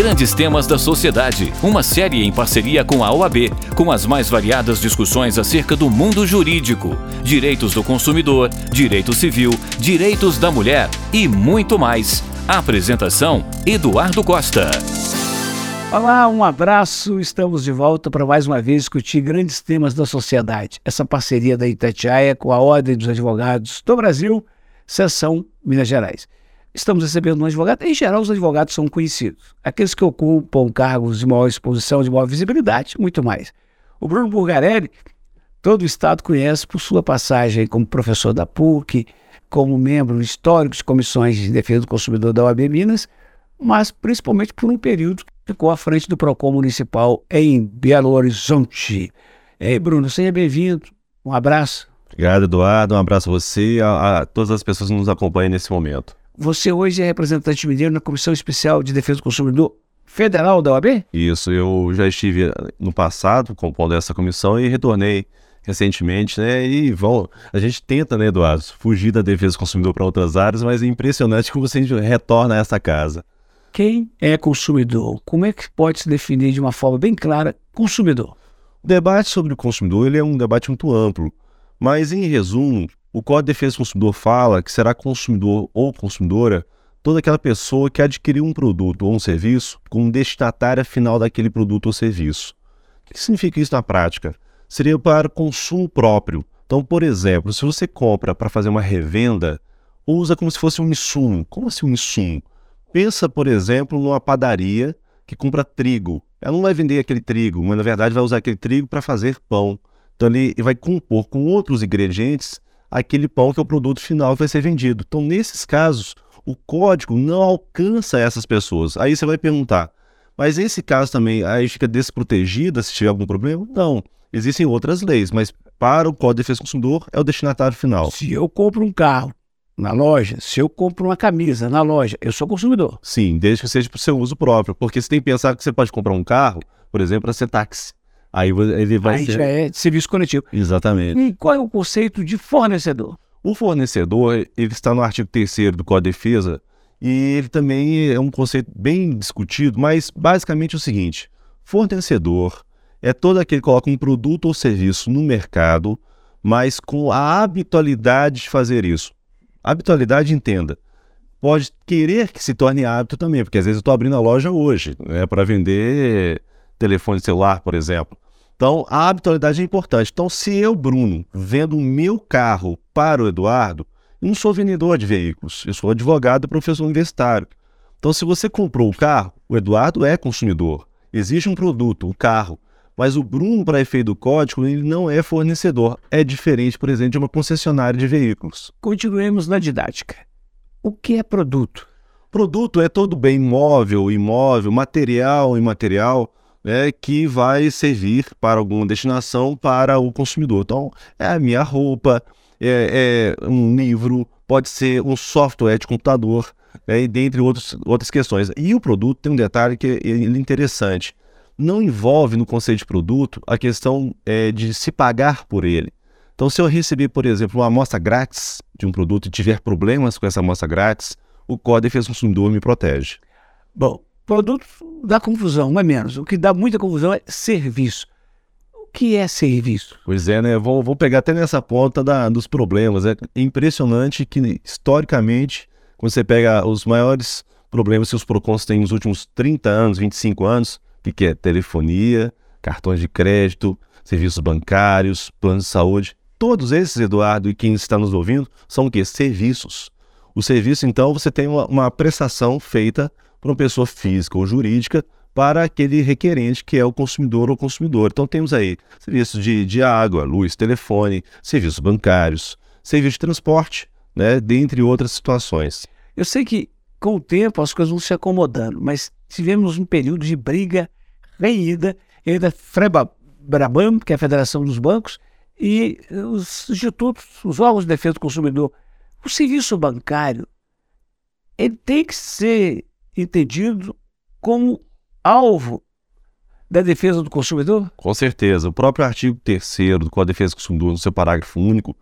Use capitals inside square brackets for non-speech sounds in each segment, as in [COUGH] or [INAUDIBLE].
Grandes Temas da Sociedade, uma série em parceria com a OAB, com as mais variadas discussões acerca do mundo jurídico, direitos do consumidor, direito civil, direitos da mulher e muito mais. Apresentação: Eduardo Costa. Olá, um abraço. Estamos de volta para mais uma vez discutir grandes temas da sociedade. Essa parceria da Itatiaia com a Ordem dos Advogados do Brasil, seção Minas Gerais. Estamos recebendo um advogado, em geral os advogados são conhecidos. Aqueles que ocupam cargos de maior exposição, de maior visibilidade, muito mais. O Bruno Burgarelli, todo o Estado conhece por sua passagem como professor da PUC, como membro histórico de comissões de defesa do consumidor da OAB Minas, mas principalmente por um período que ficou à frente do PROCON municipal em Belo Horizonte. Ei, Bruno, seja bem-vindo. Um abraço. Obrigado, Eduardo. Um abraço a você e a, a todas as pessoas que nos acompanham nesse momento. Você hoje é representante mineiro na Comissão Especial de Defesa do Consumidor Federal da OAB? Isso, eu já estive no passado compondo essa comissão e retornei recentemente, né? E vão, a gente tenta, né, Eduardo, fugir da defesa do consumidor para outras áreas, mas é impressionante como você retorna a essa casa. Quem é consumidor? Como é que pode se definir de uma forma bem clara consumidor? O debate sobre o consumidor ele é um debate muito amplo, mas em resumo, o Código de Defesa do Consumidor fala que será consumidor ou consumidora toda aquela pessoa que adquiriu um produto ou um serviço como destinatária final daquele produto ou serviço. O que significa isso na prática? Seria para consumo próprio. Então, por exemplo, se você compra para fazer uma revenda, usa como se fosse um insumo. Como assim um insumo? Pensa, por exemplo, numa padaria que compra trigo. Ela não vai vender aquele trigo, mas na verdade vai usar aquele trigo para fazer pão. Então ele vai compor com outros ingredientes aquele pão que é o produto final que vai ser vendido. Então, nesses casos, o código não alcança essas pessoas. Aí você vai perguntar, mas esse caso também aí fica desprotegida se tiver algum problema? Não. Existem outras leis, mas para o Código de Defesa do Consumidor é o destinatário final. Se eu compro um carro na loja, se eu compro uma camisa na loja, eu sou consumidor. Sim, desde que seja para o seu uso próprio. Porque você tem que pensar que você pode comprar um carro, por exemplo, para ser táxi. Aí ele vai Aí ser... já é serviço coletivo. Exatamente. E qual é o conceito de fornecedor? O fornecedor, ele está no artigo 3 do Código de Defesa e ele também é um conceito bem discutido, mas basicamente é o seguinte: fornecedor é todo aquele que coloca um produto ou serviço no mercado, mas com a habitualidade de fazer isso. Habitualidade, entenda. Pode querer que se torne hábito também, porque às vezes eu estou abrindo a loja hoje, né, para vender telefone celular, por exemplo. Então, a habitualidade é importante. Então, se eu, Bruno, vendo o meu carro para o Eduardo, eu não sou vendedor de veículos, eu sou advogado e professor universitário. Então, se você comprou o carro, o Eduardo é consumidor. Existe um produto, o um carro, mas o Bruno, para efeito do código, ele não é fornecedor. É diferente, por exemplo, de uma concessionária de veículos. Continuemos na didática. O que é produto? Produto é todo bem móvel, imóvel, material, imaterial né, que vai servir para alguma destinação para o consumidor. Então, é a minha roupa, é, é um livro, pode ser um software de computador, né, dentre outros, outras questões. E o produto tem um detalhe que é interessante. Não envolve no conceito de produto a questão é, de se pagar por ele. Então, se eu receber, por exemplo, uma amostra grátis de um produto e tiver problemas com essa amostra grátis, o Código de Defesa do Consumidor me protege. Bom, Produto dá confusão, não é menos. O que dá muita confusão é serviço. O que é serviço? Pois é, né? Vou, vou pegar até nessa ponta da, dos problemas. É impressionante que, historicamente, quando você pega os maiores problemas que os PROCONs têm nos últimos 30 anos, 25 anos, que, que é? Telefonia, cartões de crédito, serviços bancários, planos de saúde. Todos esses, Eduardo, e quem está nos ouvindo, são o quê? Serviços. O serviço, então, você tem uma, uma prestação feita para uma pessoa física ou jurídica para aquele requerente que é o consumidor ou consumidor. Então temos aí serviços de, de água, luz, telefone, serviços bancários, serviço de transporte, né, dentre outras situações. Eu sei que com o tempo as coisas vão se acomodando, mas tivemos um período de briga reída entre a FREBABRABAM, que é a Federação dos Bancos, e os institutos, os órgãos de defesa do consumidor. O serviço bancário ele tem que ser entendido como alvo da defesa do consumidor? Com certeza. O próprio artigo 3 do Código de Defesa do Consumidor, no seu parágrafo único,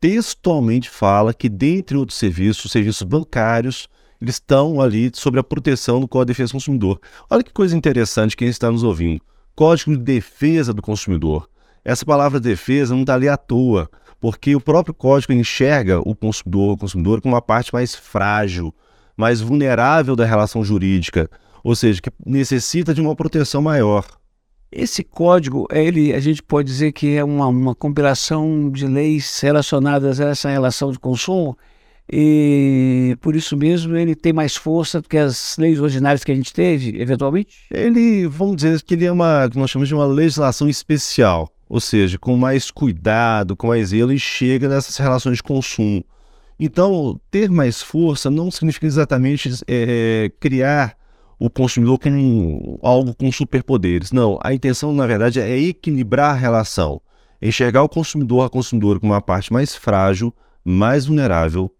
textualmente fala que, dentre outros serviços, os serviços bancários eles estão ali sobre a proteção do Código de Defesa do Consumidor. Olha que coisa interessante quem está nos ouvindo. Código de Defesa do Consumidor. Essa palavra defesa não está ali à toa, porque o próprio código enxerga o consumidor, o consumidor como uma parte mais frágil, mais vulnerável da relação jurídica, ou seja, que necessita de uma proteção maior. Esse código, ele, a gente pode dizer que é uma, uma compilação de leis relacionadas a essa relação de consumo, e por isso mesmo ele tem mais força do que as leis ordinárias que a gente teve, eventualmente? Ele, vamos dizer que ele é uma, que nós chamamos de uma legislação especial, ou seja, com mais cuidado, com mais zelo, e chega nessas relações de consumo. Então, ter mais força não significa exatamente é, criar o consumidor como algo com superpoderes. Não, a intenção, na verdade, é equilibrar a relação, enxergar o consumidor, a consumidora como uma parte mais frágil, mais vulnerável,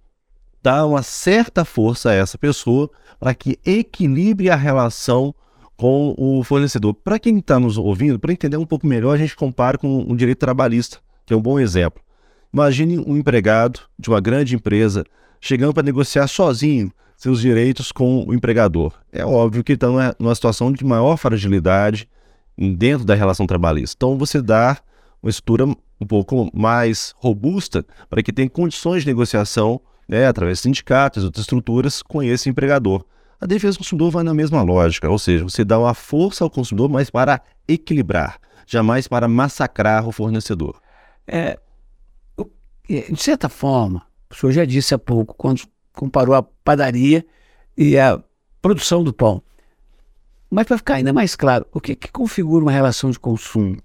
dar uma certa força a essa pessoa para que equilibre a relação com o fornecedor. Para quem está nos ouvindo, para entender um pouco melhor, a gente compara com o direito trabalhista, que é um bom exemplo. Imagine um empregado de uma grande empresa chegando para negociar sozinho seus direitos com o empregador. É óbvio que estão numa situação de maior fragilidade dentro da relação trabalhista. Então, você dá uma estrutura um pouco mais robusta para que tenha condições de negociação, né, através de sindicatos outras estruturas, com esse empregador. A defesa do consumidor vai na mesma lógica, ou seja, você dá uma força ao consumidor, mas para equilibrar, jamais para massacrar o fornecedor. É, de certa forma, o senhor já disse há pouco, quando comparou a padaria e a produção do pão. Mas para ficar ainda mais claro, o que, que configura uma relação de consumo?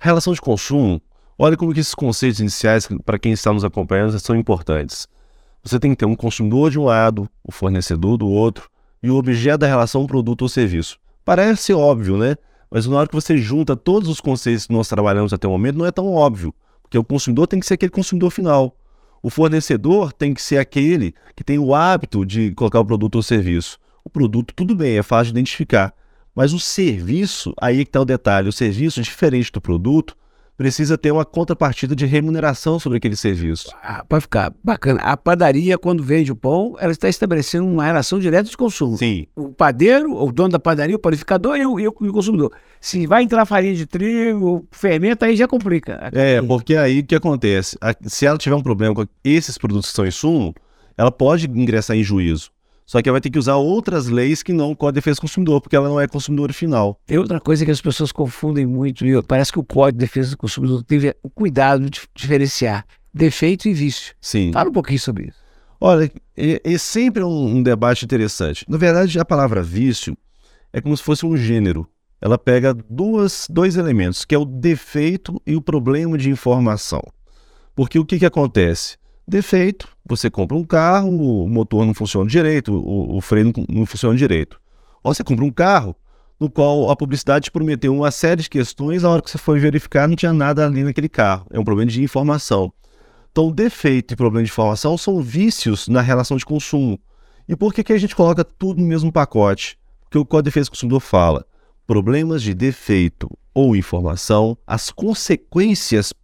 Relação de consumo, olha como que esses conceitos iniciais, para quem está nos acompanhando, são importantes. Você tem que ter um consumidor de um lado, o fornecedor do outro, e o objeto da relação produto ou serviço. Parece óbvio, né? Mas na hora que você junta todos os conceitos que nós trabalhamos até o momento, não é tão óbvio. Porque o consumidor tem que ser aquele consumidor final. O fornecedor tem que ser aquele que tem o hábito de colocar o produto ou serviço. O produto, tudo bem, é fácil de identificar. Mas o serviço, aí é que está o detalhe: o serviço, diferente do produto, precisa ter uma contrapartida de remuneração sobre aquele serviço. Ah, Pode ficar bacana. A padaria, quando vende o pão, ela está estabelecendo uma relação direta de consumo. Sim. O padeiro, o dono da padaria, o panificador e o, e o, e o consumidor. Se vai entrar farinha de trigo, fermento, aí já complica. É, porque aí o que acontece? Se ela tiver um problema com esses produtos que são insumo, ela pode ingressar em juízo. Só que ela vai ter que usar outras leis que não o Código de Defesa do Consumidor, porque ela não é consumidor final. Tem outra coisa que as pessoas confundem muito, e parece que o Código de Defesa do Consumidor teve o cuidado de diferenciar defeito e vício. Sim. Fala um pouquinho sobre isso. Olha, é, é sempre um, um debate interessante. Na verdade, a palavra vício é como se fosse um gênero. Ela pega duas, dois elementos, que é o defeito e o problema de informação. Porque o que, que acontece? Defeito, você compra um carro, o motor não funciona direito, o, o freio não, não funciona direito. Ou você compra um carro no qual a publicidade prometeu uma série de questões, a hora que você foi verificar não tinha nada ali naquele carro. É um problema de informação. Então, defeito e problema de informação são vícios na relação de consumo. E por que, que a gente coloca tudo no mesmo pacote? Porque o Código de Defesa do Consumidor fala problemas de defeito ou informação, as consequências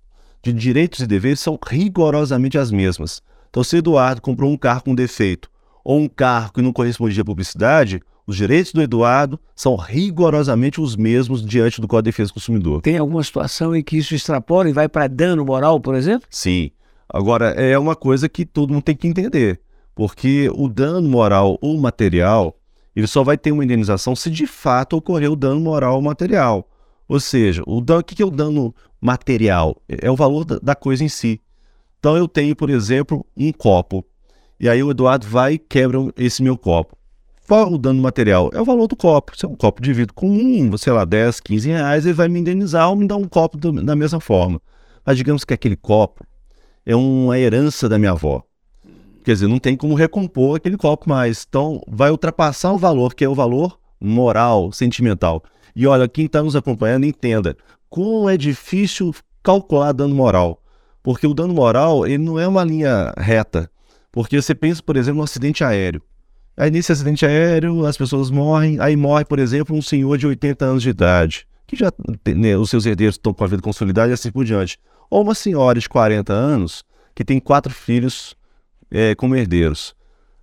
de direitos e deveres são rigorosamente as mesmas. Então, se Eduardo comprou um carro com defeito ou um carro que não correspondia à publicidade, os direitos do Eduardo são rigorosamente os mesmos diante do Código de Defesa do Consumidor. Tem alguma situação em que isso extrapola e vai para dano moral, por exemplo? Sim. Agora, é uma coisa que todo mundo tem que entender, porque o dano moral ou material, ele só vai ter uma indenização se de fato ocorreu o dano moral ou material. Ou seja, o, dano, o que é o dano material? É o valor da coisa em si. Então eu tenho, por exemplo, um copo. E aí o Eduardo vai e quebra esse meu copo. Qual o dano material? É o valor do copo. Se é um copo de vidro comum, sei lá, 10, 15 reais, ele vai me indenizar ou me dar um copo do, da mesma forma. Mas digamos que aquele copo é uma herança da minha avó. Quer dizer, não tem como recompor aquele copo mais. Então, vai ultrapassar o valor, que é o valor moral, sentimental. E olha, quem está nos acompanhando, entenda como é difícil calcular dano moral. Porque o dano moral, ele não é uma linha reta. Porque você pensa, por exemplo, no acidente aéreo. Aí nesse acidente aéreo, as pessoas morrem. Aí morre, por exemplo, um senhor de 80 anos de idade, que já né, os seus herdeiros estão com a vida consolidada e assim por diante. Ou uma senhora de 40 anos que tem quatro filhos é, como herdeiros.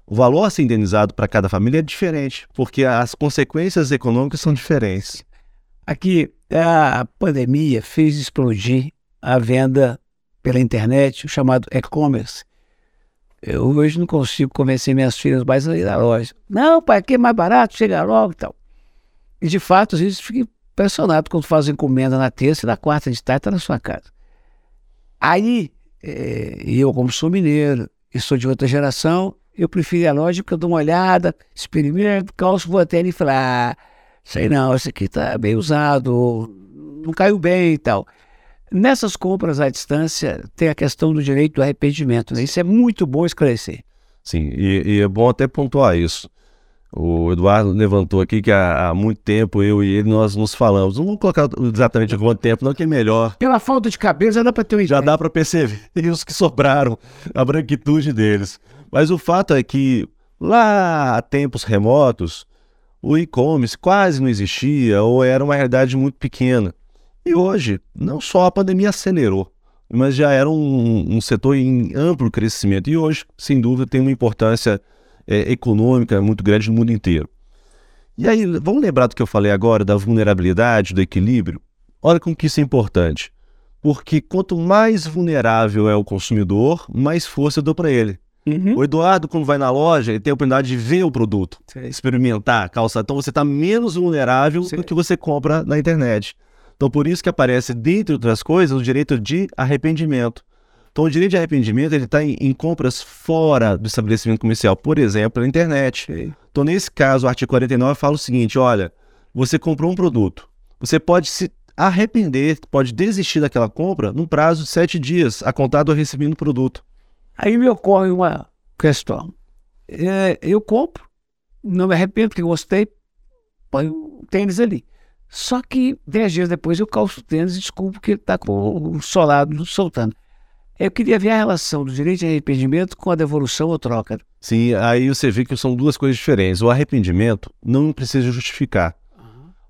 O valor a ser indenizado para cada família é diferente, porque as consequências econômicas são diferentes. Aqui, a pandemia fez explodir a venda pela internet, o chamado e-commerce. Eu hoje não consigo convencer minhas filhas mais a ir à loja. Não, pai, aqui é mais barato, chega logo e tal. E de fato, às vezes fico impressionado quando faz encomenda na terça e na quarta de tarde está na sua casa. Aí, é, eu, como sou mineiro e sou de outra geração, eu prefiro ir à loja porque eu dou uma olhada, experimento, calço, vou até ali e falar, ah, sei não, esse aqui está bem usado, não caiu bem e tal. Nessas compras à distância, tem a questão do direito do arrependimento. Né? Isso é muito bom esclarecer. Sim, e, e, é bom até pontuar isso. O Eduardo levantou aqui que há, há, muito tempo eu e ele nós nos falamos. Não vou colocar exatamente quanto tempo, não, que é melhor. Pela falta de cabelo já dá para ter uma Já ideia. dá para perceber e [LAUGHS] os que sobraram, a branquitude deles. Mas o fato é que lá há tempos remotos, o e-commerce quase não existia ou era uma realidade muito pequena. E hoje, não só a pandemia acelerou, mas já era um, um setor em amplo crescimento. E hoje, sem dúvida, tem uma importância é, econômica muito grande no mundo inteiro. E aí, vamos lembrar do que eu falei agora, da vulnerabilidade, do equilíbrio? Olha como que isso é importante. Porque quanto mais vulnerável é o consumidor, mais força eu dou para ele. Uhum. O Eduardo, quando vai na loja, ele tem a oportunidade de ver o produto, Sim. experimentar, calçar. Então você está menos vulnerável Sim. do que você compra na internet. Então, por isso que aparece, dentre outras coisas, o direito de arrependimento. Então, o direito de arrependimento ele está em, em, compras fora do estabelecimento comercial, por exemplo, na internet. Okay. Então, nesse caso, o artigo 49 fala o seguinte: olha, você comprou um produto, você pode se arrepender, pode desistir daquela compra num prazo de sete dias, a contar do recebimento do produto. Aí me ocorre uma questão. É, eu compro, não me arrependo porque gostei, põe o tênis ali. Só que dez dias depois eu calço o tênis e desculpo que ele está com o solado soltando. Eu queria ver a relação do direito de arrependimento com a devolução ou troca. Sim, aí você vê que são duas coisas diferentes. O arrependimento não precisa justificar.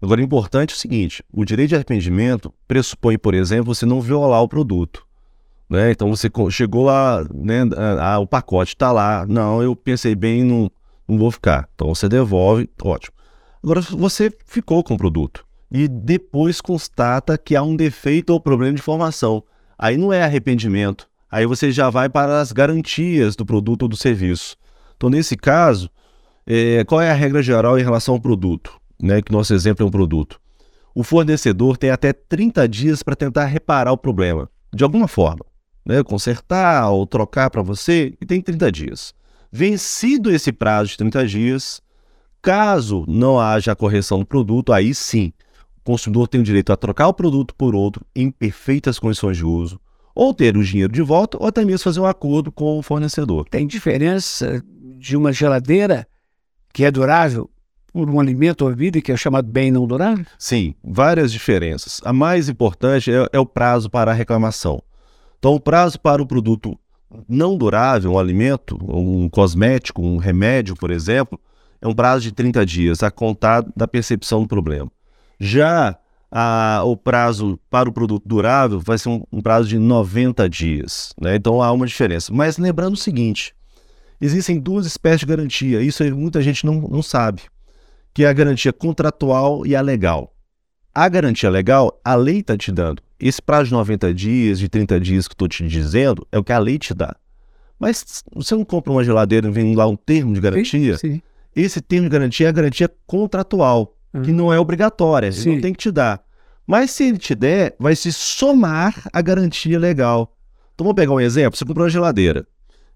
Agora, o importante é o seguinte: o direito de arrependimento pressupõe, por exemplo, você não violar o produto. Né? Então você chegou lá, né, ah, o pacote está lá, não, eu pensei bem, não, não vou ficar. Então você devolve, ótimo. Agora você ficou com o produto e depois constata que há um defeito ou problema de formação. Aí não é arrependimento, aí você já vai para as garantias do produto ou do serviço. Então, nesse caso, é, qual é a regra geral em relação ao produto? Né, que nosso exemplo é um produto. O fornecedor tem até 30 dias para tentar reparar o problema, de alguma forma. Né, consertar ou trocar para você, e tem 30 dias. Vencido esse prazo de 30 dias, caso não haja a correção do produto, aí sim, o consumidor tem o direito a trocar o produto por outro em perfeitas condições de uso, ou ter o dinheiro de volta, ou até mesmo fazer um acordo com o fornecedor. Tem diferença de uma geladeira que é durável por um alimento ou bebida que é chamado bem não durável? Sim, várias diferenças. A mais importante é, é o prazo para a reclamação. Então, o prazo para o produto não durável, um alimento, um cosmético, um remédio, por exemplo, é um prazo de 30 dias a contar da percepção do problema. Já a, o prazo para o produto durável vai ser um, um prazo de 90 dias. Né? Então há uma diferença. Mas lembrando o seguinte: existem duas espécies de garantia, isso muita gente não, não sabe, que é a garantia contratual e a legal. A garantia legal, a lei está te dando. Esse prazo de 90 dias, de 30 dias que estou te dizendo, é o que a lei te dá. Mas você não compra uma geladeira e vem lá um termo de garantia? Sim, sim. Esse termo de garantia é a garantia contratual que não é obrigatória, ele Sim. não tem que te dar. Mas se ele te der, vai se somar a garantia legal. Então vamos pegar um exemplo: você comprou uma geladeira,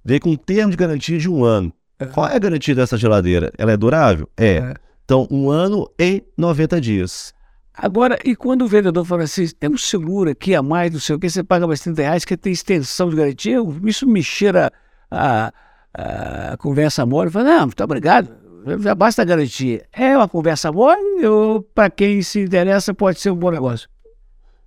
veio com um termo de garantia de um ano. É. Qual é a garantia dessa geladeira? Ela é durável? É. é. Então, um ano e 90 dias. Agora, e quando o vendedor fala assim, tem um seguro aqui a mais, não sei o que, você paga mais 30 reais, que tem extensão de garantia, isso me cheira a, a, a conversa mole. Eu falo, não, muito obrigado já basta a garantia. É uma conversa boa ou para quem se interessa pode ser um bom negócio?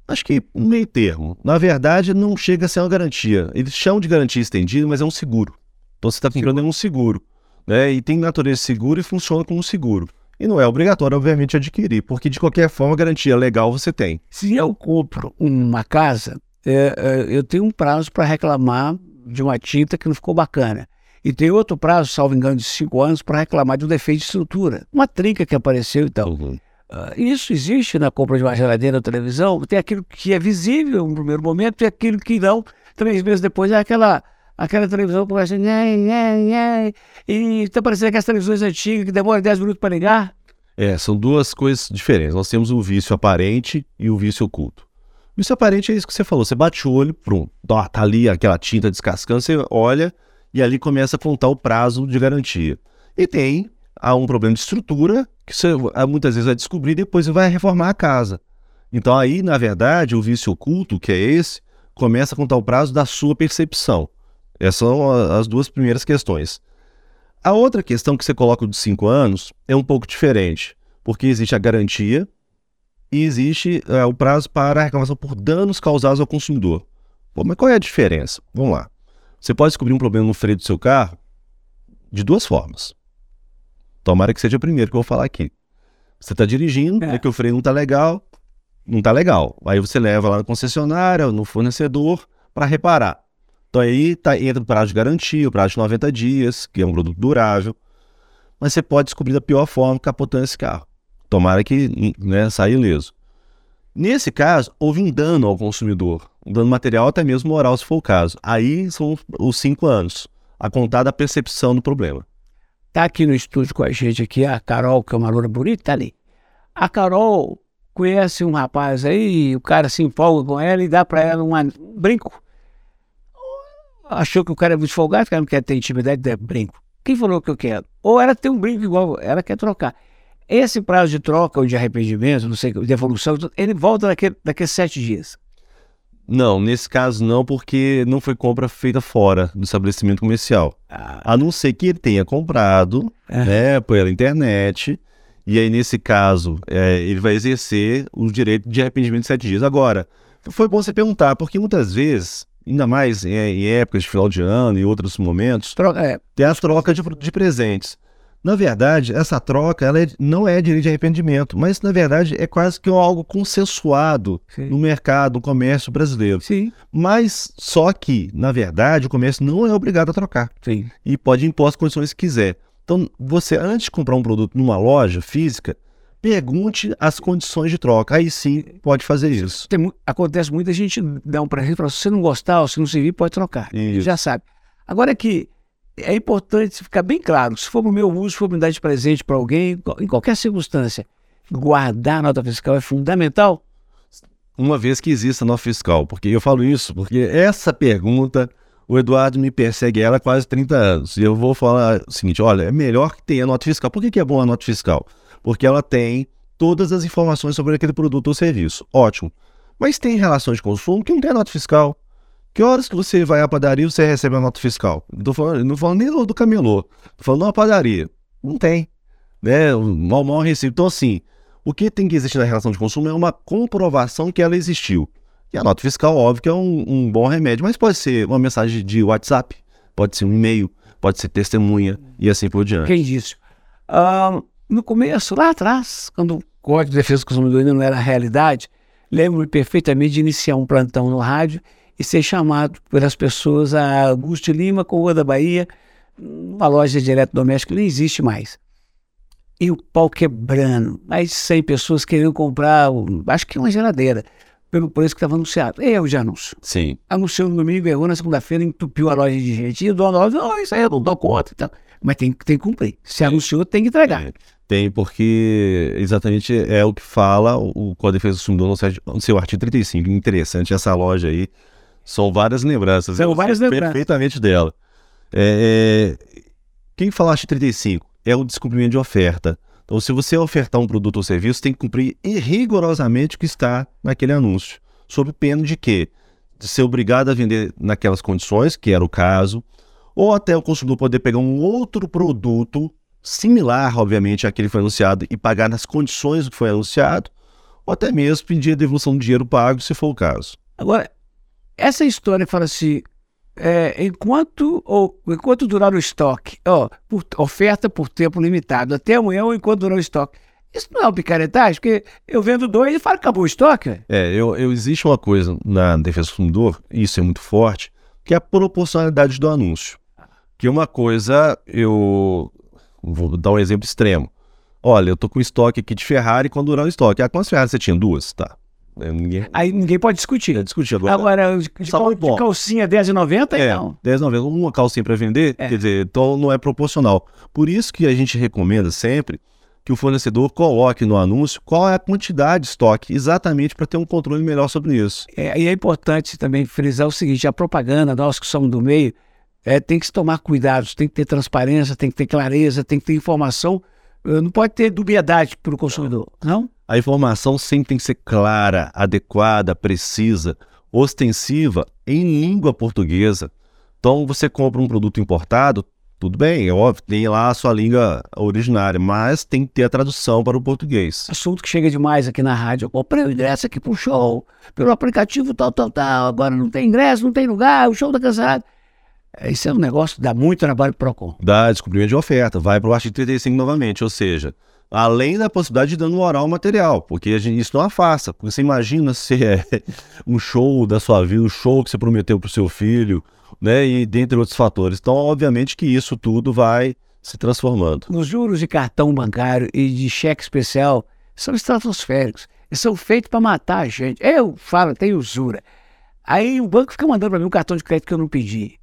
Acho que um meio termo. Na verdade, não chega a ser uma garantia. Eles chamam de garantia estendida, mas é um seguro. Então você está comprando um seguro. Né? E tem natureza seguro e funciona como um seguro. E não é obrigatório, obviamente, adquirir, porque de qualquer forma, garantia legal você tem. Se eu compro uma casa, é, é, eu tenho um prazo para reclamar de uma tinta que não ficou bacana. E tem outro prazo, salvo engano, de cinco anos para reclamar de um defeito de estrutura. Uma trinca que apareceu e tal. Uhum. Uh, isso existe na compra de uma geladeira ou televisão. Tem aquilo que é visível no primeiro momento e aquilo que não. Três meses depois é aquela, aquela televisão que começa. E está parecendo aquelas televisões antigas que demoram 10 minutos para ligar. É, são duas coisas diferentes. Nós temos o vício aparente e o vício oculto. O vício aparente é isso que você falou. Você bate o olho, pronto, tá ali aquela tinta descascando, você olha e ali começa a contar o prazo de garantia. E tem há um problema de estrutura que você ah, muitas vezes vai descobrir e depois vai reformar a casa. Então aí, na verdade, o vício oculto, que é esse, começa a contar o prazo da sua percepção. Essas são as duas primeiras questões. A outra questão que você coloca de cinco anos é um pouco diferente, porque existe a garantia e existe é, o prazo para a reclamação por danos causados ao consumidor. Pô, mas qual é a diferença? Vamos lá. Você pode descobrir um problema no freio do seu carro de duas formas. Tomara que seja o primeiro que eu vou falar aqui. Você está dirigindo, é. que o freio não está legal, não está legal. Aí você leva lá na concessionária, no fornecedor, para reparar. Então aí tá, entra o prazo de garantia, o prazo de 90 dias, que é um produto durável. Mas você pode descobrir da pior forma capotando esse carro. Tomara que né, saia ileso. Nesse caso, houve um dano ao consumidor, um dano material até mesmo moral, se for o caso. Aí são os cinco anos, a contar da percepção do problema. Tá aqui no estúdio com a gente aqui a Carol, que é uma loura bonita, tá ali. A Carol conhece um rapaz aí, o cara se empolga com ela e dá para ela um brinco. Achou que o cara é muito folgado, o cara não quer ter intimidade, é brinco. Quem falou que eu quero? Ou ela tem um brinco igual, ela quer trocar. Esse prazo de troca ou de arrependimento, não sei, de evolução, ele volta daquele, daqueles sete dias. Não, nesse caso não, porque não foi compra feita fora do estabelecimento comercial. Ah. A não ser que ele tenha comprado é. né, pela internet, e aí nesse caso é, ele vai exercer o direito de arrependimento de sete dias. Agora, foi bom você perguntar, porque muitas vezes, ainda mais em, épocas de final de ano e outros momentos, Troca, é. tem as trocas de, de presentes. Na verdade, essa troca ela é, não é direito de arrependimento, mas na verdade é quase que algo consensuado Sim. no mercado, no comércio brasileiro. Sim. Mas só que, na verdade, o comércio não é obrigado a trocar. Sim. E pode impor as condições que quiser. Então, você, antes de comprar um produto numa loja física, pergunte as condições de troca. Aí sim pode fazer isso. Tem, acontece muita gente dá um presente para se você não gostar ou se não servir, pode trocar. Isso. Já sabe. Agora que é importante ficar bem claro, se for para o meu uso, se for me dar de presente para alguém, em qualquer circunstância, guardar a nota fiscal é fundamental? Uma vez que exista nota fiscal, porque eu falo isso, porque essa pergunta, o Eduardo me persegue ela há quase 30 anos, e eu vou falar o seguinte, olha, é melhor que tenha nota fiscal. Por que, que é bom a nota fiscal? Porque ela tem todas as informações sobre aquele produto ou serviço. Ótimo. Mas tem relações de consumo que não tem nota fiscal. Que horas que você vai à padaria e você recebe a nota fiscal? Não falando, não falando nem do camelô. Tô falando uma padaria. Não tem. Né? Mal, mal recebido. Então, assim, o que tem que existir na relação de consumo é uma comprovação que ela existiu. E a nota fiscal, óbvio, que é um, um bom remédio, mas pode ser uma mensagem de WhatsApp, pode ser um e-mail, pode ser testemunha e assim por diante. Quem disse? Uh, no começo, lá atrás, quando o Código de Defesa do Consumidor ainda não era realidade, lembro-me perfeitamente de iniciar um plantão no rádio e ser chamado pelas pessoas a Augusto Lima, com Rua da Bahia, uma loja de eletrodoméstico nem existe mais. E o pau quebrando, mais de 100 pessoas querendo comprar, acho que uma geladeira, pelo preço que estava anunciado. Erro de anúncio. Sim. Anunciou no domingo, errou na segunda-feira, entupiu a loja de gente. E o dono falou, não, isso aí eu não dou conta. Então, mas tem, tem que cumprir. Se anunciou, tem que entregar. É. Tem, porque exatamente é o que fala o Código de Defesa do Consumidor no seu artigo 35. Interessante essa loja aí. São várias lembranças. São várias lembranças. Perfeitamente dela. É, é, quem falaste 35 é o descumprimento de oferta. Então, se você ofertar um produto ou serviço, tem que cumprir rigorosamente o que está naquele anúncio. Sob pena de quê? De ser obrigado a vender naquelas condições, que era o caso, ou até o consumidor poder pegar um outro produto similar, obviamente, àquele que foi anunciado e pagar nas condições que foi anunciado, ou até mesmo pedir a devolução do dinheiro pago, se for o caso. Agora, essa história fala assim, é, enquanto, ou, enquanto durar o estoque, ó, por, oferta por tempo limitado, até amanhã ou enquanto durar o estoque. Isso não é uma picaretagem, porque eu vendo dois e falo que acabou o estoque. É, eu, eu, existe uma coisa na defesa do consumidor, isso é muito forte, que é a proporcionalidade do anúncio. Que uma coisa, eu vou dar um exemplo extremo. Olha, eu tô com estoque aqui de Ferrari quando durar o estoque. Ah, quantas Ferrari você tinha? Duas? Tá. É, ninguém... Aí ninguém pode discutir. É discutir agora. Agora, de, de, cal, de calcinha R$10,90, é, não. R$10,90. Uma calcinha para vender, é. quer dizer, então não é proporcional. Por isso que a gente recomenda sempre que o fornecedor coloque no anúncio qual é a quantidade de estoque, exatamente para ter um controle melhor sobre isso. É, e é importante também frisar o seguinte: a propaganda, nós que somos do meio, é, tem que se tomar cuidados, tem que ter transparência, tem que ter clareza, tem que ter informação. Eh, não pode ter dubiedade para o consumidor, não? A informação sempre tem que ser clara, adequada, precisa, ostensiva, em língua portuguesa. Então, você compra um produto importado, tudo bem, é óbvio, tem lá a sua língua originária, mas tem que ter a tradução para o português. Assunto que chega demais aqui na rádio. Eu comprei o ingresso aqui para o show, pelo aplicativo tal, tal, tal. Agora não tem ingresso, não tem lugar, o show está cansado. Isso é um negócio que dá muito trabalho para o PROCON. Dá descobrimento de oferta, vai para o artigo 35 novamente, ou seja, além da possibilidade de dano moral material, porque a gente, isso não afasta. Porque você imagina se é [LAUGHS] um show da sua vida, um show que você prometeu para o seu filho, né, e dentre outros fatores. Então, obviamente que isso tudo vai se transformando. Os juros de cartão bancário e de cheque especial são estratosféricos. Eles são feitos para matar a gente. Eu falo, tem usura. Aí o banco fica mandando para mim um cartão de crédito que eu não pedi.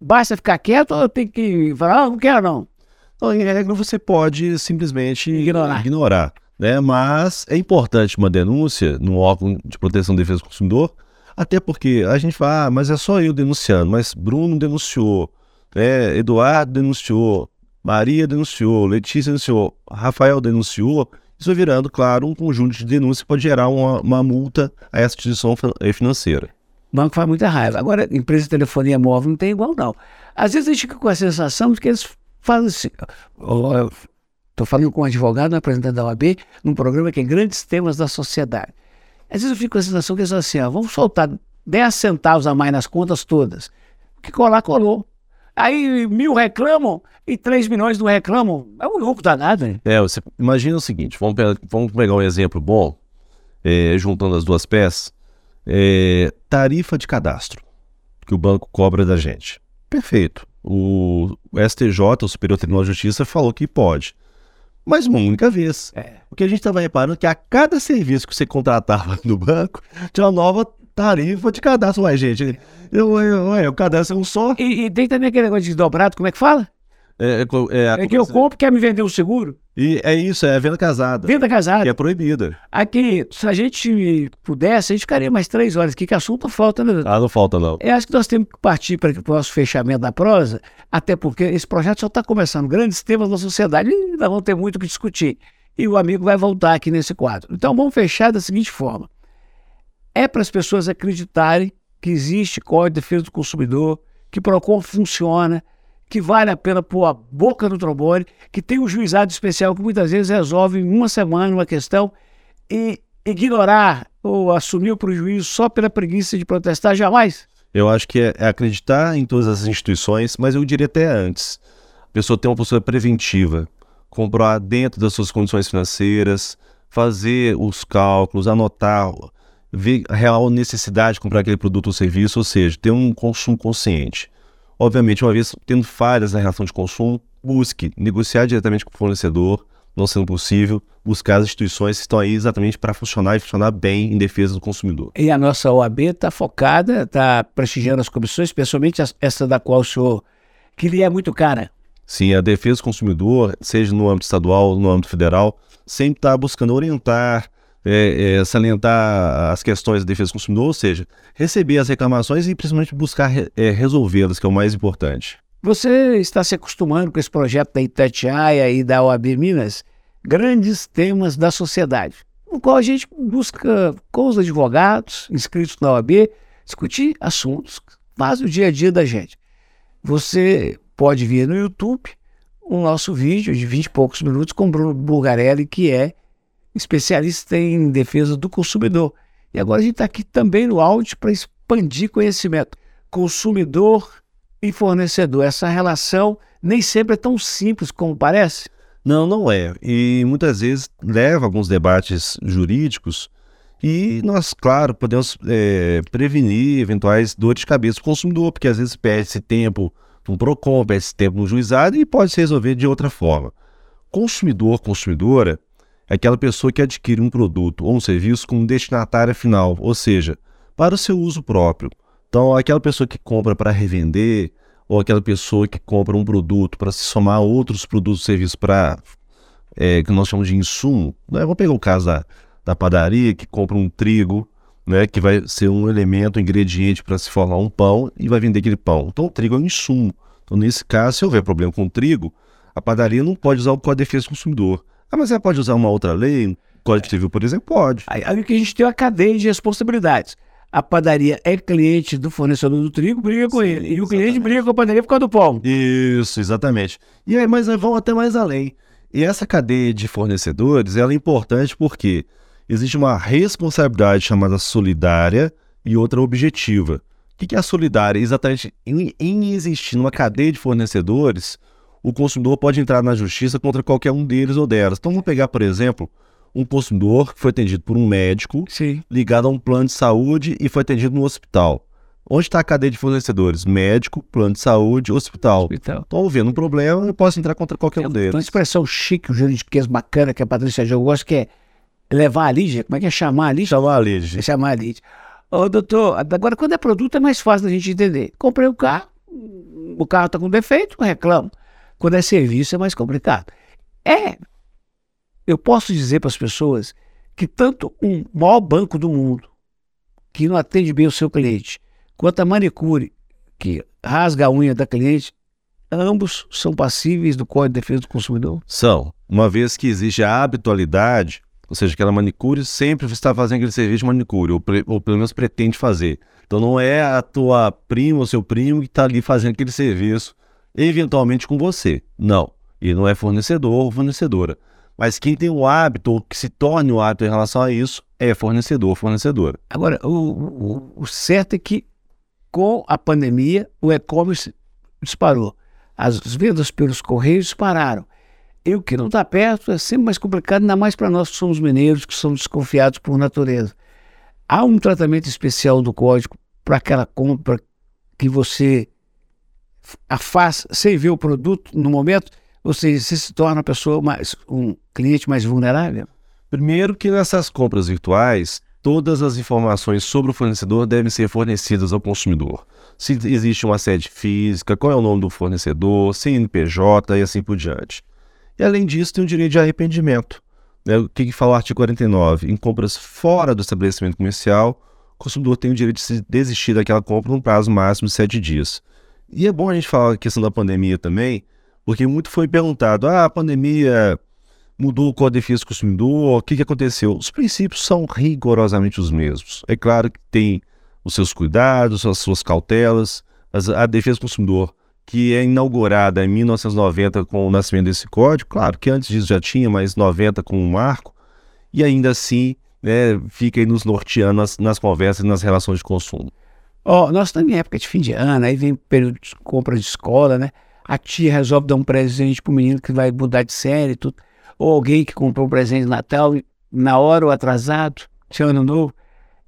Basta ficar quieto ou eu tenho que falar, ah, não quero não? Então, em regra, você pode simplesmente ignorar. ignorar né? Mas é importante uma denúncia no órgão de proteção e defesa do consumidor, até porque a gente fala, ah, mas é só eu denunciando, mas Bruno denunciou, né? Eduardo denunciou, Maria denunciou, Letícia denunciou, Rafael denunciou. Isso vai virando, claro, um conjunto de denúncias que pode gerar uma, uma multa a essa instituição financeira. Banco faz muita raiva. Agora, empresa de telefonia móvel não tem igual, não. Às vezes a gente fica com a sensação de que eles fazem assim. Estou falando com um advogado, um representante da OAB, num programa que é Grandes Temas da Sociedade. Às vezes eu fico com a sensação que eles assim, ó, vamos soltar 10 centavos a mais nas contas todas. O que colar, colou. Aí mil reclamam e 3 milhões não reclamam. É um lucro danado, né? É, você imagina o seguinte: vamos pegar, vamos pegar um exemplo bom, é, juntando as duas peças. É, tarifa de cadastro que o banco cobra da gente. Perfeito. O, STJ, o Superior Tribunal de Justiça, falou que pode. Mas uma única vez. É. O que a gente estava reparando é que a cada serviço que você contratava [LAUGHS] no banco, tinha uma nova tarifa de cadastro. Ué, gente, eu, eu, eu, o cadastro é um só. E, e tem também aquele negócio de dobrado, como é que fala? É, é, é, é que eu compro, quer me vender o seguro? E é isso, é venda casada. Venda casada. Que é proibida. Aqui, se a gente pudesse, a gente ficaria mais três horas aqui, que assunto falta, né? Ah, não falta, não. Eu acho que nós temos que partir para o nosso fechamento da prosa, até porque esse projeto só está começando. Grandes temas da sociedade e nós vamos ter muito o que discutir. E o amigo vai voltar aqui nesse quadro. Então vamos fechar da seguinte forma: é para as pessoas acreditarem que existe Código de Defesa do Consumidor, que o PROCON funciona, que vale a pena pôr a boca no trombone, que tem um juizado especial que muitas vezes resolve em uma semana uma questão e ignorar ou assumir o prejuízo só pela preguiça de protestar, jamais. Eu acho que é, é acreditar em todas as instituições, mas eu diria até antes. A pessoa ter uma postura preventiva, comprar dentro das suas condições financeiras, fazer os cálculos, anotar, ver a real necessidade de comprar aquele produto ou serviço, ou seja, ter um consumo consciente. Obviamente, uma vez tendo falhas na relação de consumo, busque negociar diretamente com o fornecedor, não sendo possível, buscar as instituições que estão aí exatamente para funcionar e funcionar bem em defesa do consumidor. E a nossa OAB está focada, está prestigiando as comissões, especialmente essa da qual o senhor, que lhe é muito cara. Sim, a defesa do consumidor, seja no âmbito estadual ou no âmbito federal, sempre está buscando orientar, é, é, salientar as questões da defesa do consumidor, ou seja, receber as reclamações e principalmente buscar é, resolvê-las, que é o mais importante. Você está se acostumando com esse projeto da Itatiaia e da OAB Minas, grandes temas da sociedade, no qual a gente busca com os advogados inscritos na OAB discutir assuntos que fazem o dia a dia da gente. Você pode ver no YouTube o nosso vídeo de 20 e poucos minutos com Bruno Bulgarelli, que é especialista em defesa do consumidor. E agora a gente está aqui também no áudio para expandir conhecimento. Consumidor e fornecedor. Essa relação nem sempre é tão simples como parece. Não, não é. E muitas vezes leva alguns debates jurídicos e nós, claro, podemos é, prevenir eventuais dores de cabeça do consumidor, porque às vezes perde esse tempo um PROCON, perde esse tempo no juizado e pode se resolver de outra forma. Consumidor, consumidora, aquela pessoa que adquire um produto ou um serviço como destinatária final, ou seja, para o seu uso próprio. Então, aquela pessoa que compra para revender, ou aquela pessoa que compra um produto para se somar a outros produtos e serviços para é, que nós chamamos de insumo. Né? Vamos pegar o caso da, da padaria que compra um trigo, né, que vai ser um elemento, um ingrediente para se formar um pão e vai vender aquele pão. Então, o trigo é um insumo. Então, nesse caso, se houver problema com o trigo, a padaria não pode usar o Código de Defesa do Consumidor. Ah, mas ela pode usar uma outra lei, o Código Civil, por exemplo? Pode. Aí, aí que a gente tem uma cadeia de responsabilidades. A padaria é cliente do fornecedor do trigo, briga com ele. E o cliente exatamente. briga com a padaria por causa do pão. Isso, exatamente. E aí, mas vamos até mais além. E essa cadeia de fornecedores, ela é importante porque existe uma responsabilidade chamada solidária e outra objetiva. O que é a solidária? Exatamente em, em existir uma cadeia de fornecedores, o consumidor pode entrar na justiça contra qualquer um deles ou delas. Então, vamos pegar, por exemplo, um consumidor que foi atendido por um médico Sim. ligado a um plano de saúde e foi atendido no hospital. Onde está a cadeia de fornecedores? Médico, plano de saúde, hospital. Então, Estou vendo um problema, eu posso entrar contra qualquer um tem uma deles. expressão chique, um juridiquês bacana que a Patrícia Jogo gosta, que é levar a Lígia. Como é que é chamar a Lígia? Chamar a Lígia. É chamar a Lígia. Ô, doutor, agora quando é produto é mais fácil da gente entender. Comprei o carro, o carro está com defeito, reclamo. Quando é serviço é mais complicado. É, eu posso dizer para as pessoas que tanto um maior banco do mundo, que não atende bem o seu cliente, quanto a manicure, que rasga a unha da cliente, ambos são passíveis do Código de Defesa do Consumidor. São, uma vez que existe a habitualidade, ou seja, aquela manicure sempre está fazendo aquele serviço de manicure, ou, ou pelo menos pretende fazer. Então não é a tua prima ou seu primo que está ali fazendo aquele serviço, eventualmente com você. Não. Ele não é fornecedor ou fornecedora. Mas quem tem o hábito, ou que se torne o hábito em relação a isso, é fornecedor ou fornecedora. Agora, o, o- o certo é que com a pandemia o e-commerce disparou. As vendas pelos correios dispararam. E o que não está perto é sempre mais complicado, ainda mais para nós que somos mineiros, que somos desconfiados por natureza. Há um tratamento especial do código para aquela compra que você a faz sem ver o produto no momento, ou seja, você se torna uma pessoa mais, um cliente mais vulnerável? Primeiro que nessas compras virtuais, todas as informações sobre o fornecedor devem ser fornecidas ao consumidor. Se existe uma sede física, qual é o nome do fornecedor, CNPJ e assim por diante. E além disso, tem o direito de arrependimento. né? O que, fala o artigo 49? Em compras fora do estabelecimento comercial, o consumidor tem o direito de desistir daquela compra num prazo máximo de sete dias. E é bom a gente falar a questão da pandemia também, porque muito foi perguntado: ah, a pandemia mudou o Código de Defesa do Consumidor, o que, que aconteceu? Os princípios são rigorosamente os mesmos. É claro que tem os seus cuidados, as suas cautelas, mas a defesa do consumidor, que é inaugurada em 1990 com o nascimento desse código, claro que antes disso já tinha, mas 90 com o marco, e ainda assim né, fica aí nos norteando nas, nas conversas e nas relações de consumo. Ó, nós estamos em época de fim de ano, aí vem período de compra de escola, né? A tia resolve dar um presente pro menino que vai mudar de série e tudo. Ou alguém que comprou um presente de Natal na hora ou atrasado, de ano novo.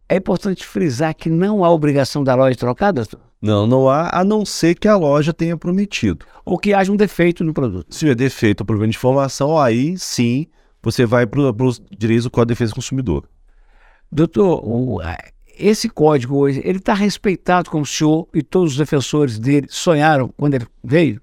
É importante frisar que não há obrigação da loja trocar, doutor? Não, não há, a não ser que a loja tenha prometido. Ou que haja um defeito no produto. Se tiver defeito problema de informação, aí sim você vai para os direitos do Código de Defesa do Consumidor. Doutor, esse código hoje, ele está respeitado como o senhor e todos os defensores dele sonharam quando ele veio?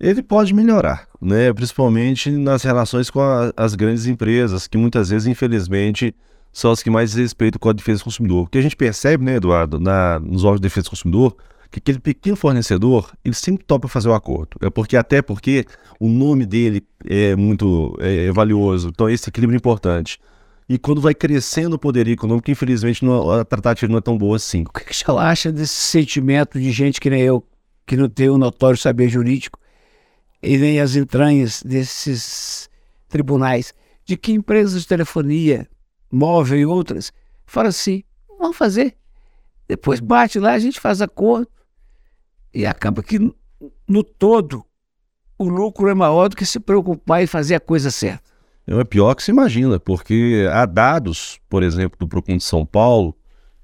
Ele pode melhorar, né? principalmente nas relações com a- as grandes empresas, que muitas vezes, infelizmente, são as que mais respeitam o Código de Defesa do Consumidor. O que a gente percebe, né, Eduardo, na, nos órgãos de defesa do consumidor, que aquele pequeno fornecedor, ele sempre topa fazer o acordo. É porque, até porque o nome dele é muito é, é valioso. Então, esse equilíbrio é importante. E quando vai crescendo o poder econômico, infelizmente, não- a tratativa não é tão boa assim. O que, que acha desse sentimento de gente que nem eu, que não tem o notório saber jurídico e nem as entranhas desses tribunais, de que empresas de telefonia, móvel e outras, falam assim, vamos fazer. Depois bate lá, a gente faz acordo. E acaba que, no todo, o lucro é maior do que se preocupar em fazer a coisa certa. É pior que se imagina, porque há dados, por exemplo, do Procon de São Paulo,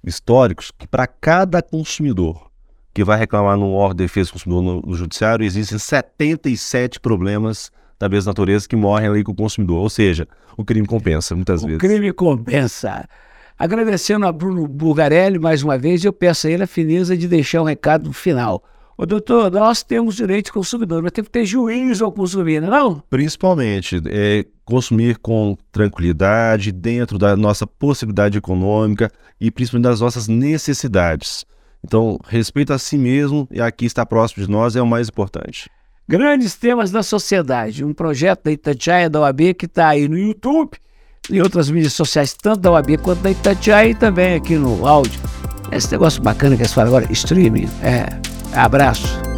históricos, que para cada consumidor que vai reclamar no órgão de defesa do consumidor no, no judiciário, existem 77 problemas da mesma natureza que morrem ali com o consumidor. Ou seja, o crime compensa, muitas o vezes. O crime compensa. Agradecendo a Bruno Bulgarelli mais uma vez, eu peço a ele a fineza de deixar um recado final. Ô, doutor, nós temos direito de consumidor, mas tem que ter juízo ao consumir, não é não? Principalmente, é, consumir com tranquilidade, dentro da nossa possibilidade econômica e principalmente das nossas necessidades. Então, respeito a si mesmo e aqui estar próximo de nós é o mais importante. Grandes temas da sociedade, um projeto da Itatiaia da OAB que está aí no YouTube e outras mídias sociais, tanto da OAB quanto da Itatiaia e também aqui no áudio. Esse negócio bacana que eles falam agora, streaming. É, abraço.